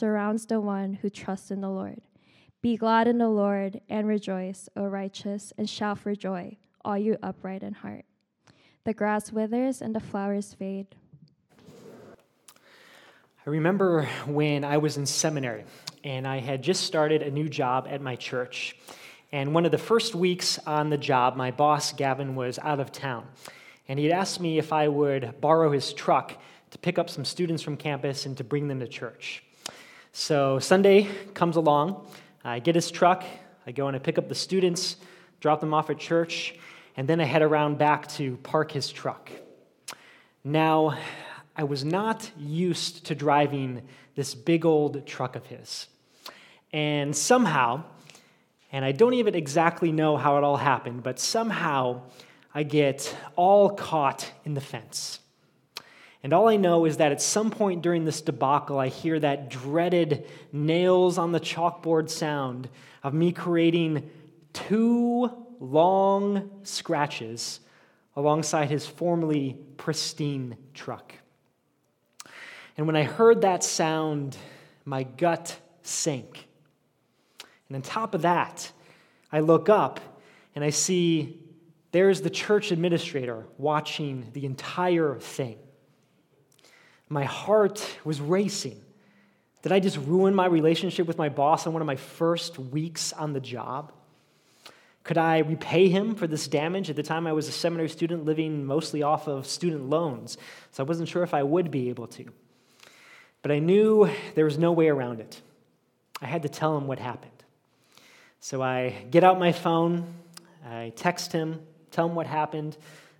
surrounds the one who trusts in the Lord. Be glad in the Lord and rejoice, O righteous, and shout for joy, all you upright in heart. The grass withers and the flowers fade. I remember when I was in seminary and I had just started a new job at my church. And one of the first weeks on the job, my boss, Gavin, was out of town. And he'd asked me if I would borrow his truck to pick up some students from campus and to bring them to church. So Sunday comes along, I get his truck, I go and I pick up the students, drop them off at church, and then I head around back to park his truck. Now, I was not used to driving this big old truck of his. And somehow, and I don't even exactly know how it all happened, but somehow I get all caught in the fence. And all I know is that at some point during this debacle, I hear that dreaded nails on the chalkboard sound of me creating two long scratches alongside his formerly pristine truck. And when I heard that sound, my gut sank. And on top of that, I look up and I see there's the church administrator watching the entire thing. My heart was racing. Did I just ruin my relationship with my boss on one of my first weeks on the job? Could I repay him for this damage? At the time, I was a seminary student living mostly off of student loans, so I wasn't sure if I would be able to. But I knew there was no way around it. I had to tell him what happened. So I get out my phone, I text him, tell him what happened,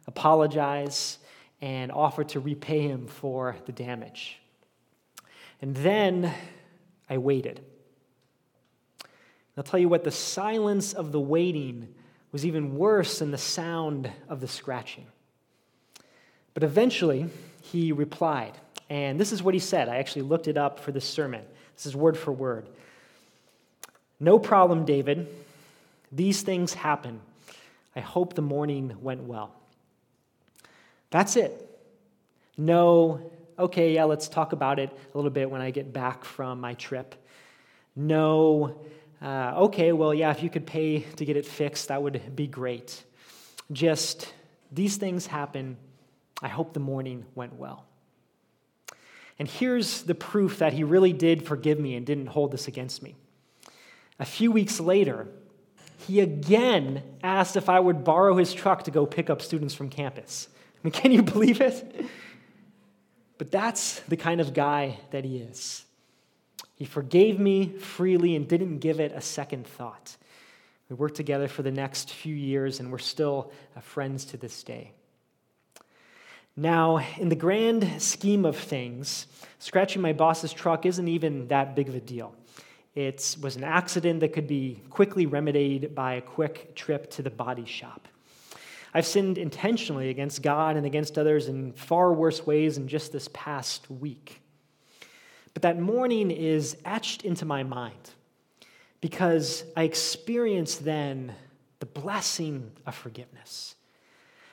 apologize, and offer to repay him for the damage. And then I waited. I'll tell you what, the silence of the waiting was even worse than the sound of the scratching. But eventually, he replied. And this is what he said. I actually looked it up for this sermon. This is word for word. No problem, David. These things happen. I hope the morning went well. That's it. No, okay, yeah, let's talk about it a little bit when I get back from my trip. No, uh, okay, well, yeah, if you could pay to get it fixed, that would be great. Just these things happen. I hope the morning went well. And here's the proof that he really did forgive me and didn't hold this against me. A few weeks later, he again asked if I would borrow his truck to go pick up students from campus. I mean, can you believe it? But that's the kind of guy that he is. He forgave me freely and didn't give it a second thought. We worked together for the next few years, and we're still uh, friends to this day. Now, in the grand scheme of things, scratching my boss's truck isn't even that big of a deal. It was an accident that could be quickly remedied by a quick trip to the body shop. I've sinned intentionally against God and against others in far worse ways in just this past week. But that morning is etched into my mind because I experienced then the blessing of forgiveness.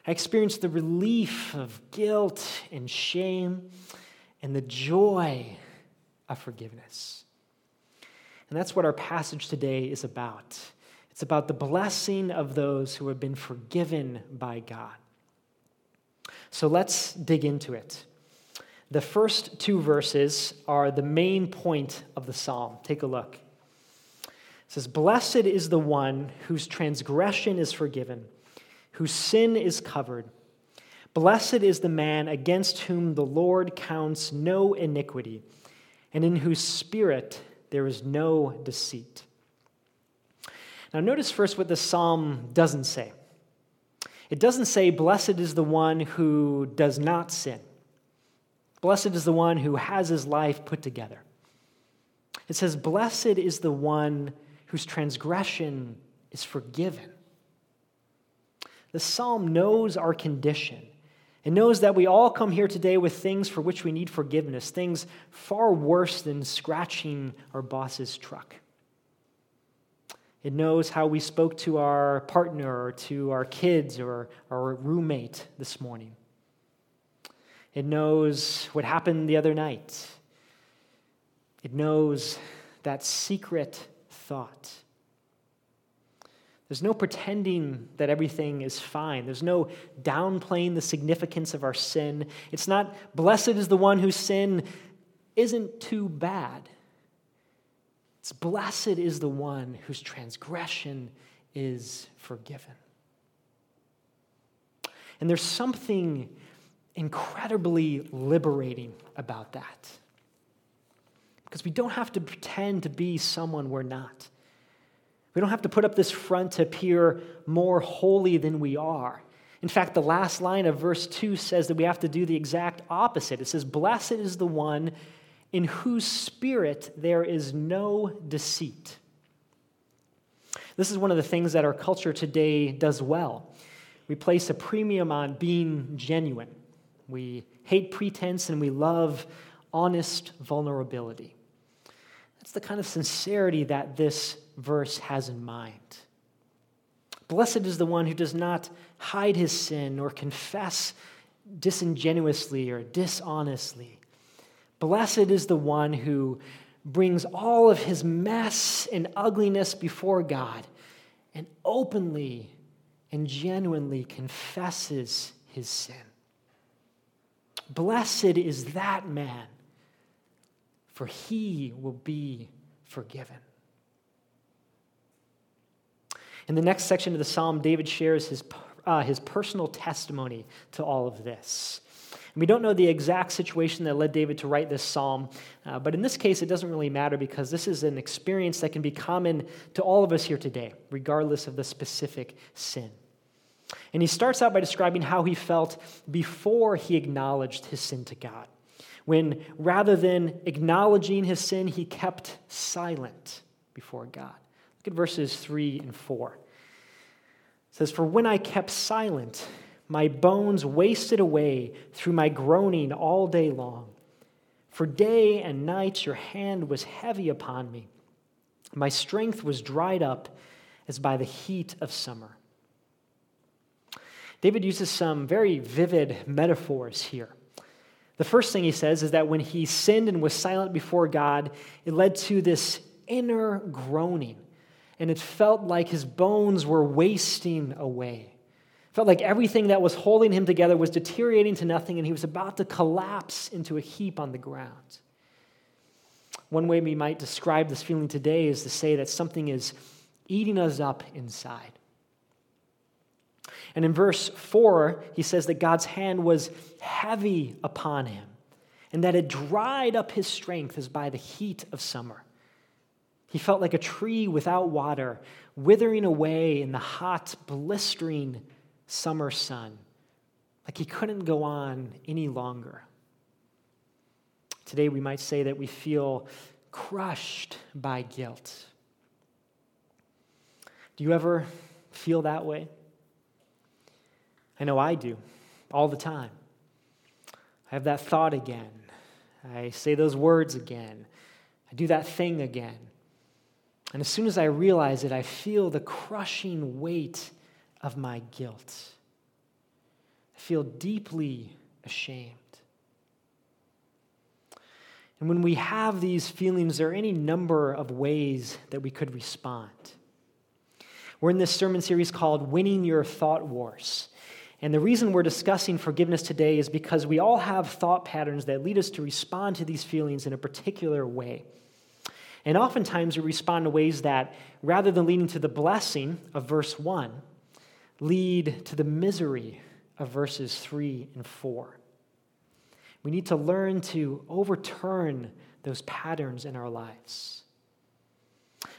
I experienced the relief of guilt and shame and the joy of forgiveness. And that's what our passage today is about. It's about the blessing of those who have been forgiven by God. So let's dig into it. The first two verses are the main point of the psalm. Take a look. It says, Blessed is the one whose transgression is forgiven, whose sin is covered. Blessed is the man against whom the Lord counts no iniquity, and in whose spirit there is no deceit. Now, notice first what the psalm doesn't say. It doesn't say, Blessed is the one who does not sin. Blessed is the one who has his life put together. It says, Blessed is the one whose transgression is forgiven. The psalm knows our condition. It knows that we all come here today with things for which we need forgiveness, things far worse than scratching our boss's truck. It knows how we spoke to our partner or to our kids or our roommate this morning. It knows what happened the other night. it knows that secret thought. There's no pretending that everything is fine. There's no downplaying the significance of our sin. It's not, blessed is the one whose sin isn't too bad. It's, blessed is the one whose transgression is forgiven. And there's something incredibly liberating about that. Because we don't have to pretend to be someone we're not. We don't have to put up this front to appear more holy than we are. In fact, the last line of verse 2 says that we have to do the exact opposite. It says, Blessed is the one in whose spirit there is no deceit. This is one of the things that our culture today does well. We place a premium on being genuine. We hate pretense and we love honest vulnerability. That's the kind of sincerity that this verse has in mind. Blessed is the one who does not hide his sin or confess disingenuously or dishonestly. Blessed is the one who brings all of his mess and ugliness before God and openly and genuinely confesses his sin. Blessed is that man for he will be forgiven. In the next section of the psalm, David shares his, uh, his personal testimony to all of this. We don't know the exact situation that led David to write this psalm, uh, but in this case, it doesn't really matter because this is an experience that can be common to all of us here today, regardless of the specific sin. And he starts out by describing how he felt before he acknowledged his sin to God when rather than acknowledging his sin, he kept silent before God. Look at verses 3 and 4. It says, For when I kept silent, my bones wasted away through my groaning all day long. For day and night your hand was heavy upon me. My strength was dried up as by the heat of summer. David uses some very vivid metaphors here. The first thing he says is that when he sinned and was silent before God, it led to this inner groaning. And it felt like his bones were wasting away. Felt like everything that was holding him together was deteriorating to nothing, and he was about to collapse into a heap on the ground. One way we might describe this feeling today is to say that something is eating us up inside. And in verse 4, he says that God's hand was heavy upon him and that it dried up his strength as by the heat of summer. He felt like a tree without water, withering away in the hot, blistering summer sun, like he couldn't go on any longer. Today, we might say that we feel crushed by guilt. Do you ever feel that way? I know I do all the time. I have that thought again. I say those words again. I do that thing again. And as soon as I realize it, I feel the crushing weight of my guilt. I feel deeply ashamed. And when we have these feelings, there are any number of ways that we could respond. We're in this sermon series called Winning Your Thought Wars. And the reason we're discussing forgiveness today is because we all have thought patterns that lead us to respond to these feelings in a particular way. And oftentimes we respond in ways that, rather than leading to the blessing of verse 1, lead to the misery of verses 3 and 4. We need to learn to overturn those patterns in our lives.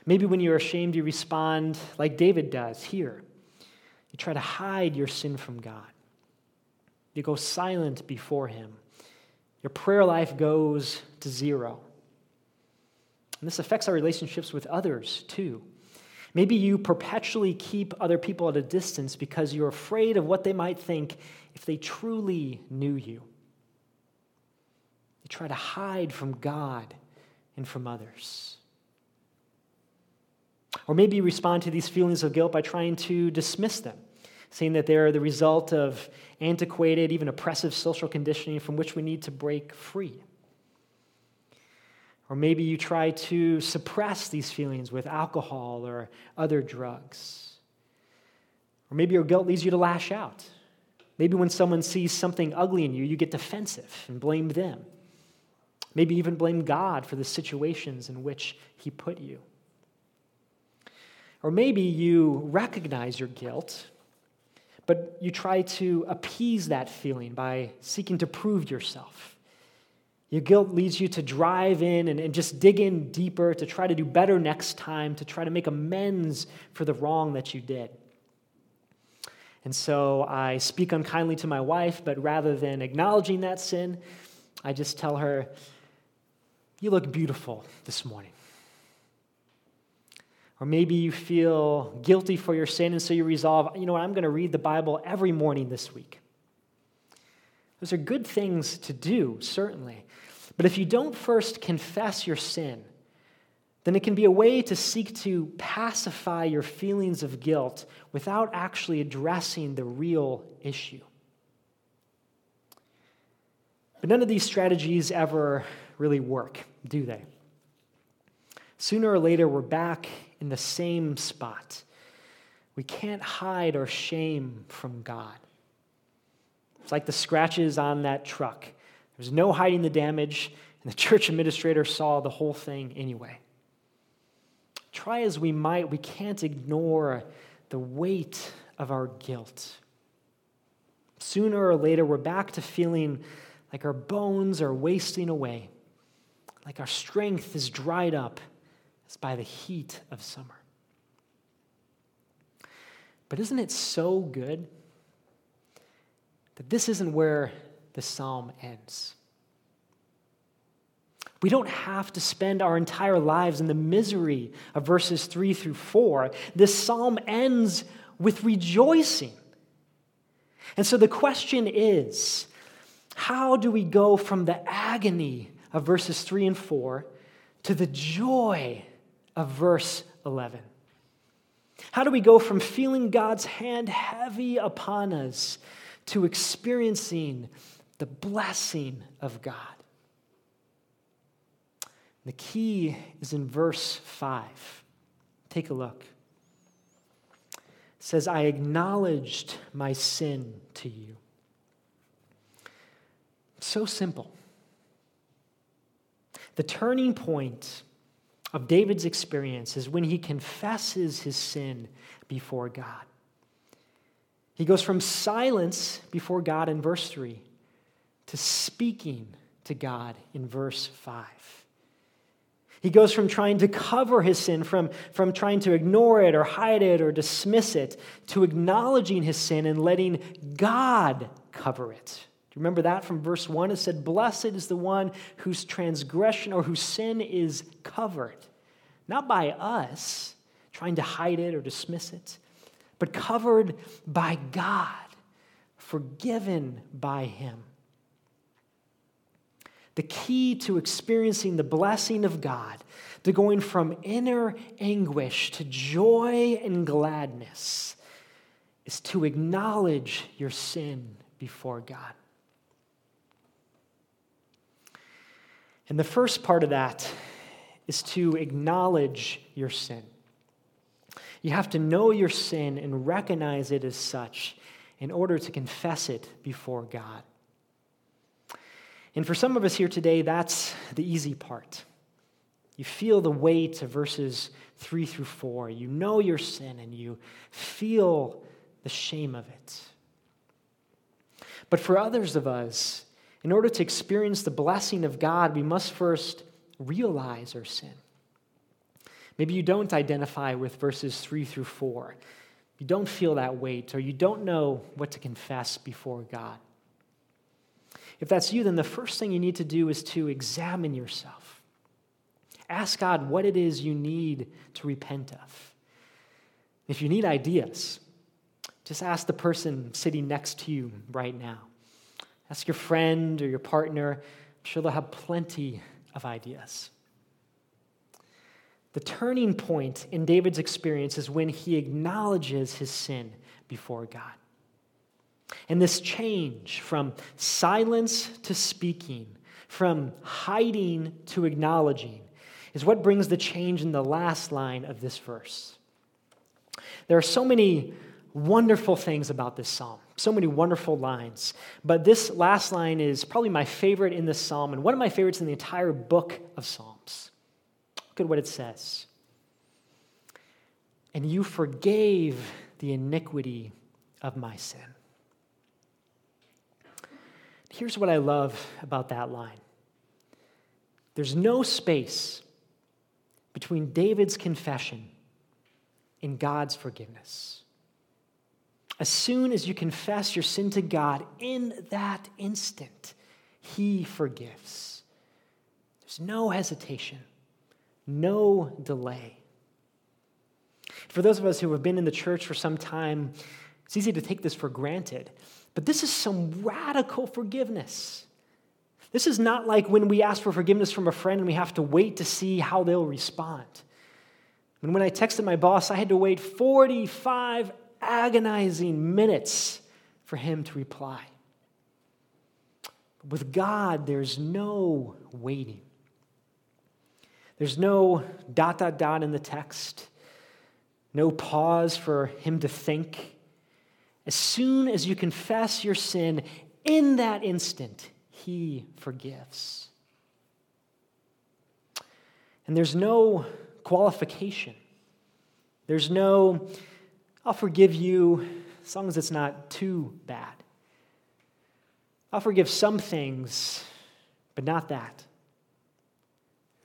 Maybe when you're ashamed, you respond like David does here you try to hide your sin from God. You go silent before Him. Your prayer life goes to zero. And this affects our relationships with others too. Maybe you perpetually keep other people at a distance because you're afraid of what they might think if they truly knew you. You try to hide from God and from others. Or maybe you respond to these feelings of guilt by trying to dismiss them, saying that they're the result of antiquated, even oppressive social conditioning from which we need to break free. Or maybe you try to suppress these feelings with alcohol or other drugs. Or maybe your guilt leads you to lash out. Maybe when someone sees something ugly in you, you get defensive and blame them. Maybe even blame God for the situations in which He put you. Or maybe you recognize your guilt, but you try to appease that feeling by seeking to prove yourself. Your guilt leads you to drive in and, and just dig in deeper to try to do better next time, to try to make amends for the wrong that you did. And so I speak unkindly to my wife, but rather than acknowledging that sin, I just tell her, You look beautiful this morning. Or maybe you feel guilty for your sin, and so you resolve, you know what, I'm going to read the Bible every morning this week. Those are good things to do, certainly. But if you don't first confess your sin, then it can be a way to seek to pacify your feelings of guilt without actually addressing the real issue. But none of these strategies ever really work, do they? Sooner or later, we're back in the same spot. We can't hide our shame from God. It's like the scratches on that truck. There's no hiding the damage, and the church administrator saw the whole thing anyway. Try as we might, we can't ignore the weight of our guilt. Sooner or later, we're back to feeling like our bones are wasting away, like our strength is dried up as by the heat of summer. But isn't it so good that this isn't where the psalm ends? We don't have to spend our entire lives in the misery of verses 3 through 4. This psalm ends with rejoicing. And so the question is how do we go from the agony of verses 3 and 4 to the joy of verse 11? How do we go from feeling God's hand heavy upon us to experiencing the blessing of God? The key is in verse 5. Take a look. It says, I acknowledged my sin to you. So simple. The turning point of David's experience is when he confesses his sin before God. He goes from silence before God in verse 3 to speaking to God in verse 5. He goes from trying to cover his sin, from, from trying to ignore it or hide it or dismiss it, to acknowledging his sin and letting God cover it. Do you remember that from verse 1? It said, Blessed is the one whose transgression or whose sin is covered. Not by us, trying to hide it or dismiss it, but covered by God, forgiven by him. The key to experiencing the blessing of God, to going from inner anguish to joy and gladness, is to acknowledge your sin before God. And the first part of that is to acknowledge your sin. You have to know your sin and recognize it as such in order to confess it before God. And for some of us here today, that's the easy part. You feel the weight of verses 3 through 4. You know your sin and you feel the shame of it. But for others of us, in order to experience the blessing of God, we must first realize our sin. Maybe you don't identify with verses 3 through 4. You don't feel that weight, or you don't know what to confess before God. If that's you, then the first thing you need to do is to examine yourself. Ask God what it is you need to repent of. If you need ideas, just ask the person sitting next to you right now. Ask your friend or your partner. I'm sure they'll have plenty of ideas. The turning point in David's experience is when he acknowledges his sin before God. And this change from silence to speaking, from hiding to acknowledging, is what brings the change in the last line of this verse. There are so many wonderful things about this psalm, so many wonderful lines. But this last line is probably my favorite in this psalm and one of my favorites in the entire book of Psalms. Look at what it says. And you forgave the iniquity of my sin. Here's what I love about that line there's no space between David's confession and God's forgiveness. As soon as you confess your sin to God, in that instant, He forgives. There's no hesitation, no delay. For those of us who have been in the church for some time, it's easy to take this for granted. But this is some radical forgiveness. This is not like when we ask for forgiveness from a friend and we have to wait to see how they'll respond. And when I texted my boss, I had to wait 45 agonizing minutes for him to reply. With God, there's no waiting. There's no dot, dot, dot in the text, no pause for him to think. As soon as you confess your sin, in that instant, he forgives. And there's no qualification. There's no, I'll forgive you as long as it's not too bad. I'll forgive some things, but not that.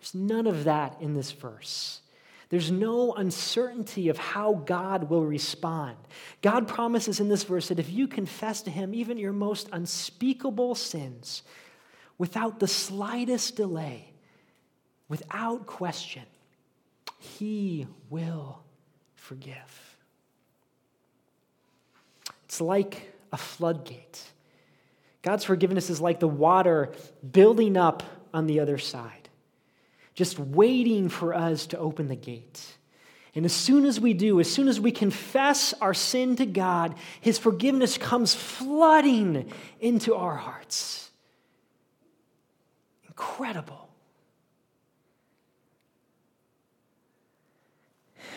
There's none of that in this verse. There's no uncertainty of how God will respond. God promises in this verse that if you confess to Him even your most unspeakable sins without the slightest delay, without question, He will forgive. It's like a floodgate. God's forgiveness is like the water building up on the other side just waiting for us to open the gate. And as soon as we do, as soon as we confess our sin to God, His forgiveness comes flooding into our hearts. Incredible.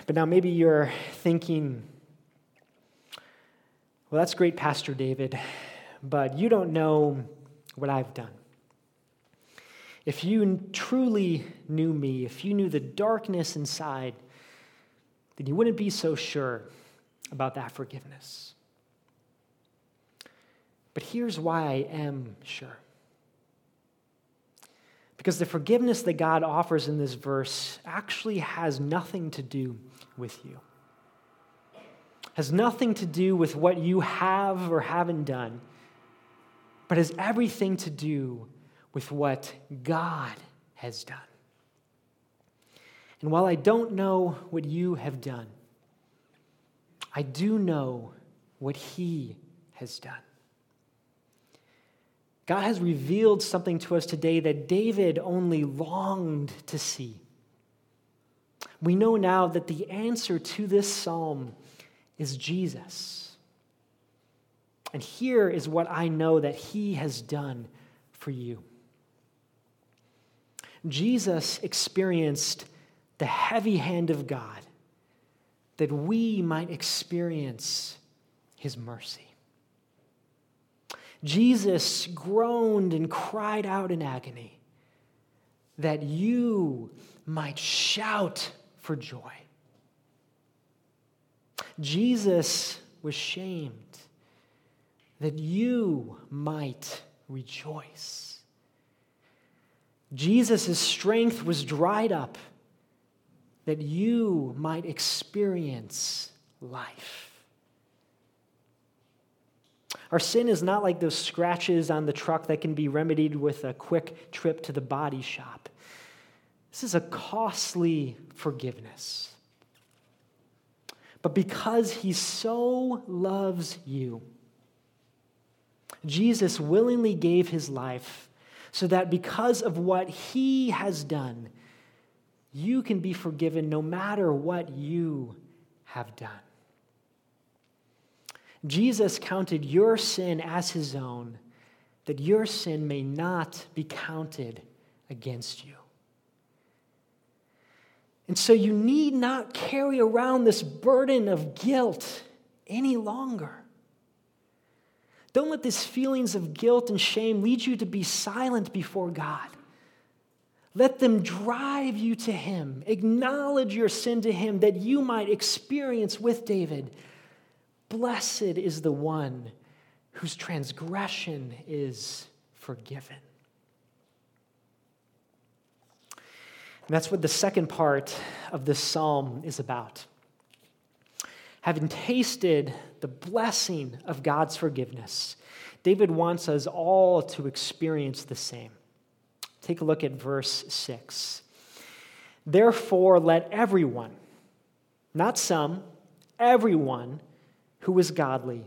But now maybe you're thinking, well, that's great, Pastor David, but you don't know what I've done. If you truly knew me, if you knew the darkness inside, then you wouldn't be so sure about that forgiveness. But here's why I am sure. Because the forgiveness that God offers in this verse actually has nothing to do with you. Has nothing to do with what you have or haven't done, but has everything to do with what God has done. And while I don't know what you have done, I do know what He has done. God has revealed something to us today that David only longed to see. We know now that the answer to this psalm is Jesus. And here is what I know that He has done for you. Jesus experienced the heavy hand of God that we might experience his mercy. Jesus groaned and cried out in agony that you might shout for joy. Jesus was shamed that you might rejoice. Jesus' strength was dried up that you might experience life. Our sin is not like those scratches on the truck that can be remedied with a quick trip to the body shop. This is a costly forgiveness. But because he so loves you, Jesus willingly gave his life so that because of what he has done, you can be forgiven no matter what you have done. Jesus counted your sin as his own that your sin may not be counted against you. And so you need not carry around this burden of guilt any longer. Don't let these feelings of guilt and shame lead you to be silent before God. Let them drive you to Him. Acknowledge your sin to Him that you might experience with David. Blessed is the one whose transgression is forgiven. And that's what the second part of this psalm is about. Having tasted the blessing of God's forgiveness, David wants us all to experience the same. Take a look at verse 6. Therefore, let everyone, not some, everyone who is godly,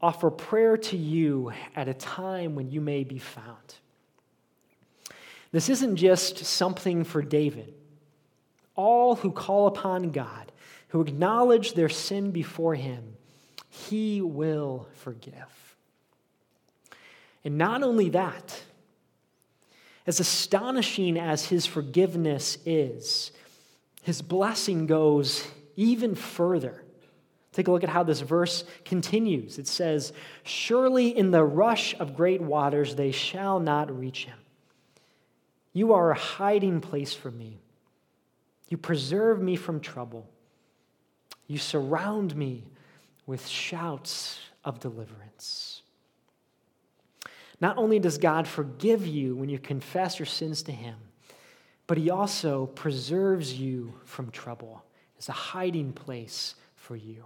offer prayer to you at a time when you may be found. This isn't just something for David. All who call upon God, who acknowledge their sin before Him, He will forgive. And not only that, as astonishing as His forgiveness is, His blessing goes even further. Take a look at how this verse continues. It says, Surely in the rush of great waters they shall not reach him. You are a hiding place for me. You preserve me from trouble. You surround me with shouts of deliverance. Not only does God forgive you when you confess your sins to Him, but He also preserves you from trouble as a hiding place for you.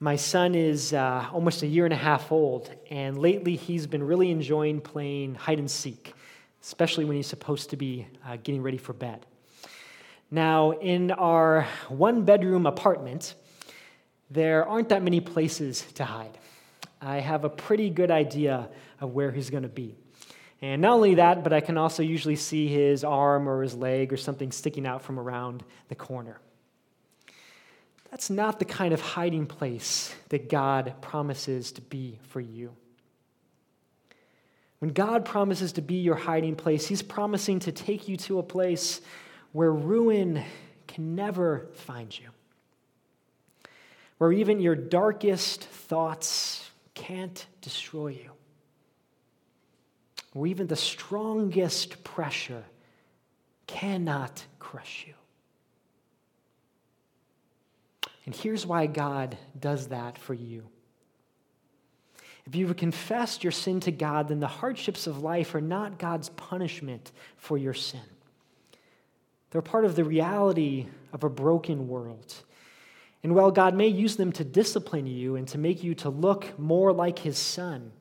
My son is uh, almost a year and a half old, and lately he's been really enjoying playing hide and seek especially when he's supposed to be uh, getting ready for bed. Now, in our one bedroom apartment, there aren't that many places to hide. I have a pretty good idea of where he's going to be. And not only that, but I can also usually see his arm or his leg or something sticking out from around the corner. That's not the kind of hiding place that God promises to be for you. When God promises to be your hiding place, He's promising to take you to a place where ruin can never find you, where even your darkest thoughts can't destroy you, where even the strongest pressure cannot crush you. And here's why God does that for you. If you've confessed your sin to God, then the hardships of life are not God's punishment for your sin. They're part of the reality of a broken world. And while God may use them to discipline you and to make you to look more like his son,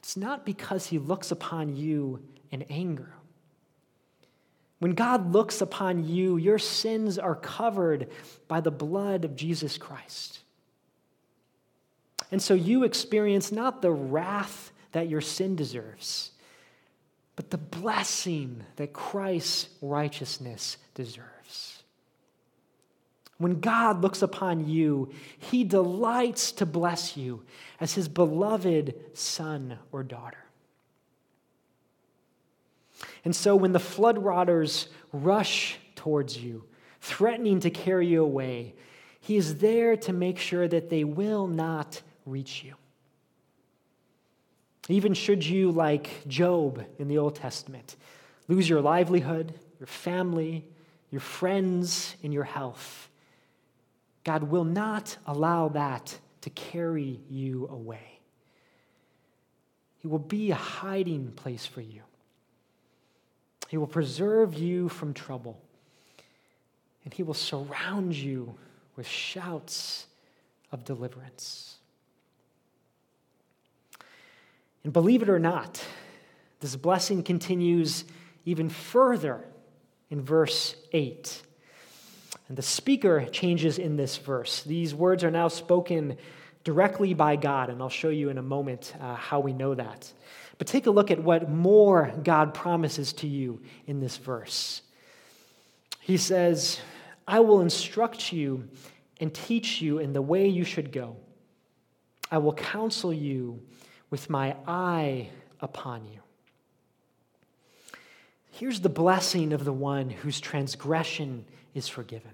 it's not because he looks upon you in anger. When God looks upon you, your sins are covered by the blood of Jesus Christ. And so you experience not the wrath that your sin deserves, but the blessing that Christ's righteousness deserves. When God looks upon you, he delights to bless you as his beloved son or daughter. And so when the flood waters rush towards you, threatening to carry you away, he is there to make sure that they will not reach you. Even should you, like Job in the Old Testament, lose your livelihood, your family, your friends, and your health, God will not allow that to carry you away. He will be a hiding place for you. He will preserve you from trouble. And He will surround you with shouts of deliverance. And believe it or not, this blessing continues even further in verse 8. And the speaker changes in this verse. These words are now spoken directly by God, and I'll show you in a moment uh, how we know that. But take a look at what more God promises to you in this verse. He says, I will instruct you and teach you in the way you should go. I will counsel you with my eye upon you. Here's the blessing of the one whose transgression is forgiven.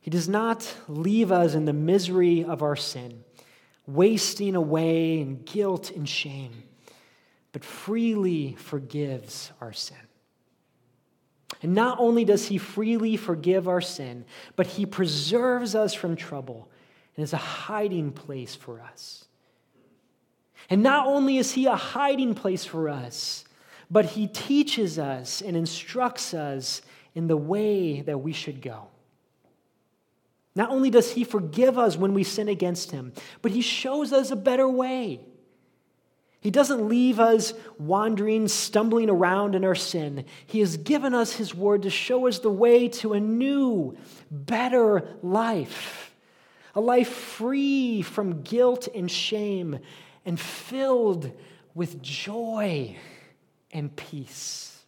He does not leave us in the misery of our sin, wasting away in guilt and shame, but freely forgives our sin. And not only does he freely forgive our sin, but he preserves us from trouble and is a hiding place for us. And not only is he a hiding place for us, but he teaches us and instructs us in the way that we should go. Not only does he forgive us when we sin against him, but he shows us a better way. He doesn't leave us wandering, stumbling around in our sin. He has given us His word to show us the way to a new, better life. A life free from guilt and shame and filled with joy and peace.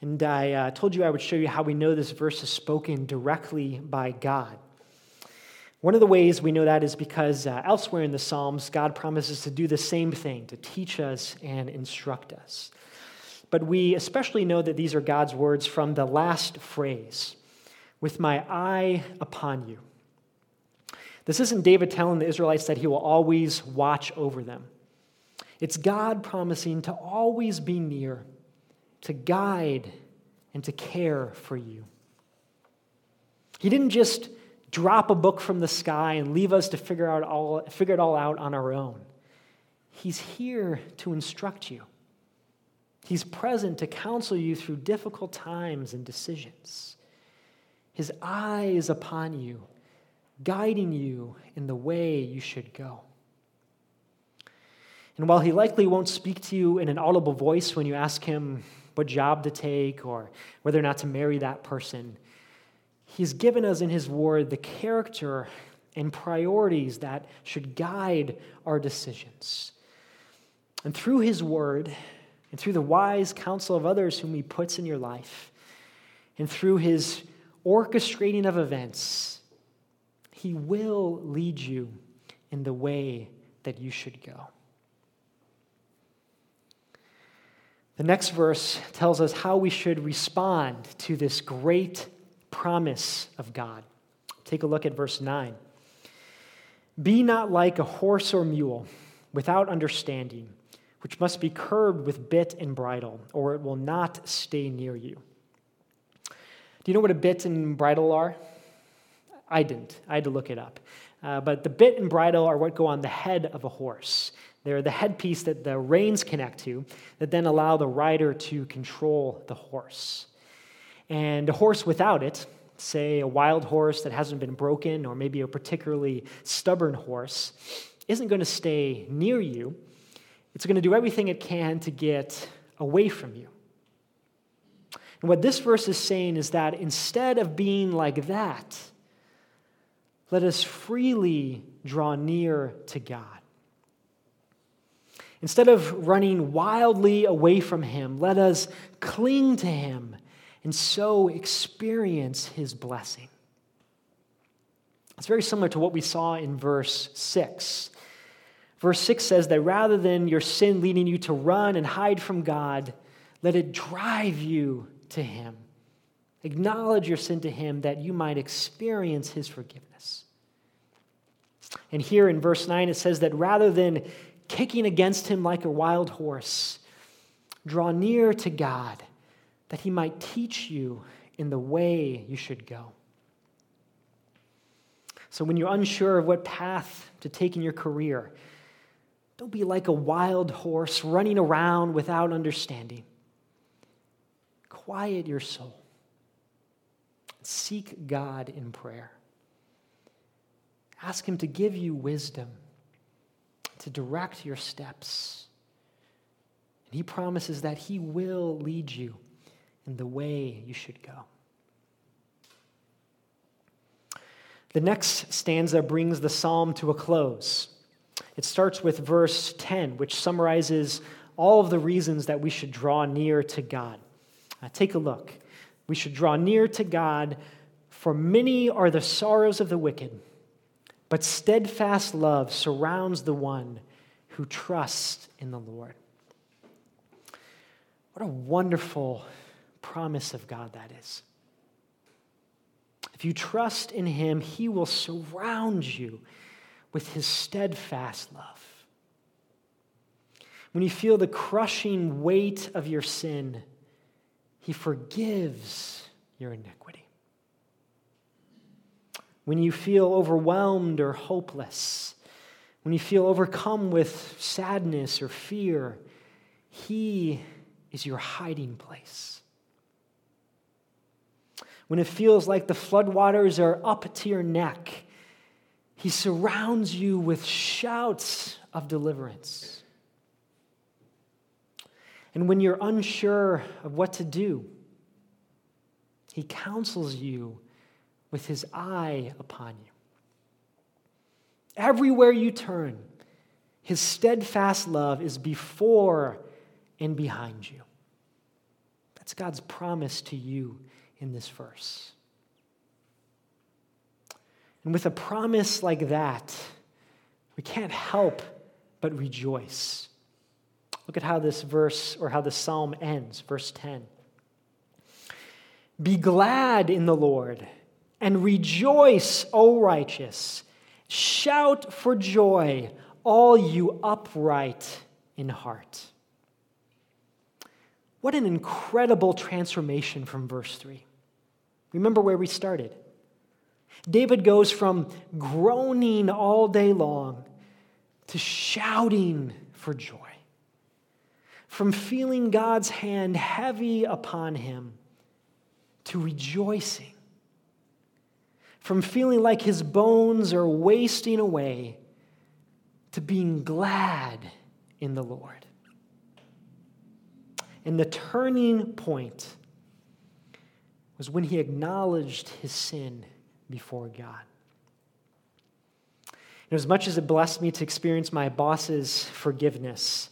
And I uh, told you I would show you how we know this verse is spoken directly by God. One of the ways we know that is because uh, elsewhere in the Psalms, God promises to do the same thing, to teach us and instruct us. But we especially know that these are God's words from the last phrase, with my eye upon you. This isn't David telling the Israelites that he will always watch over them. It's God promising to always be near, to guide, and to care for you. He didn't just drop a book from the sky and leave us to figure, out all, figure it all out on our own. He's here to instruct you. He's present to counsel you through difficult times and decisions. His eye is upon you guiding you in the way you should go. And while he likely won't speak to you in an audible voice when you ask him what job to take or whether or not to marry that person, he's given us in his word the character and priorities that should guide our decisions. And through his word, and through the wise counsel of others whom he puts in your life, and through his orchestrating of events, he will lead you in the way that you should go. The next verse tells us how we should respond to this great promise of God. Take a look at verse 9. Be not like a horse or mule without understanding, which must be curbed with bit and bridle, or it will not stay near you. Do you know what a bit and bridle are? I didn't. I had to look it up. Uh, but the bit and bridle are what go on the head of a horse. They're the headpiece that the reins connect to that then allow the rider to control the horse. And a horse without it, say a wild horse that hasn't been broken, or maybe a particularly stubborn horse, isn't going to stay near you. It's going to do everything it can to get away from you. And what this verse is saying is that instead of being like that, let us freely draw near to God. Instead of running wildly away from Him, let us cling to Him and so experience His blessing. It's very similar to what we saw in verse 6. Verse 6 says that rather than your sin leading you to run and hide from God, let it drive you to Him. Acknowledge your sin to Him that you might experience His forgiveness. And here in verse 9, it says that rather than kicking against Him like a wild horse, draw near to God that He might teach you in the way you should go. So when you're unsure of what path to take in your career, don't be like a wild horse running around without understanding. Quiet your soul. Seek God in prayer. Ask Him to give you wisdom, to direct your steps. And He promises that He will lead you in the way you should go. The next stanza brings the psalm to a close. It starts with verse 10, which summarizes all of the reasons that we should draw near to God. Uh, take a look. We should draw near to God, for many are the sorrows of the wicked but steadfast love surrounds the one who trusts in the Lord. What a wonderful promise of God that is. If you trust in Him, He will surround you with His steadfast love. When you feel the crushing weight of your sin, He forgives your iniquity. When you feel overwhelmed or hopeless, when you feel overcome with sadness or fear, He is your hiding place. When it feels like the floodwaters are up to your neck, He surrounds you with shouts of deliverance. And when you're unsure of what to do, He counsels you with His eye upon you. Everywhere you turn, His steadfast love is before and behind you. That's God's promise to you in this verse. And with a promise like that, we can't help but rejoice. Look at how this verse or how the psalm ends, verse 10. Be glad in the Lord and rejoice, O righteous. Shout for joy, all you upright in heart. What an incredible transformation from verse 3. Remember where we started. David goes from groaning all day long to shouting for joy, from feeling God's hand heavy upon him to rejoicing, from feeling like his bones are wasting away to being glad in the Lord. And the turning point was when he acknowledged his sin before God. And as much as it blessed me to experience my boss's forgiveness,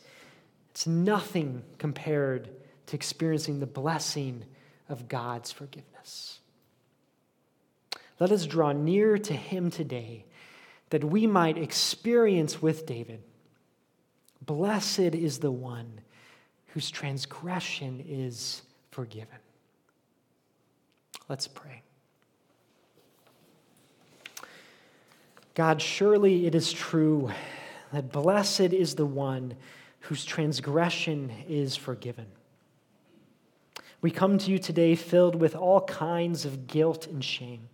it's nothing compared to experiencing the blessing of God's forgiveness. Let us draw near to him today that we might experience with David Blessed is the one whose transgression is forgiven. Let's pray. God, surely it is true that blessed is the one whose transgression is forgiven. We come to you today filled with all kinds of guilt and shame.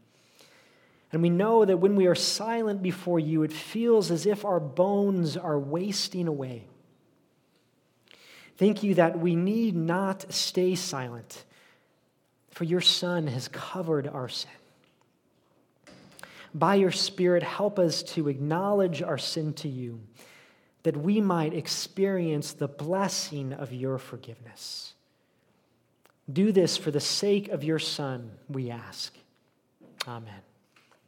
And we know that when we are silent before you, it feels as if our bones are wasting away. Thank you that we need not stay silent, for your Son has covered our sin. By your Spirit, help us to acknowledge our sin to you, that we might experience the blessing of your forgiveness. Do this for the sake of your Son, we ask. Amen.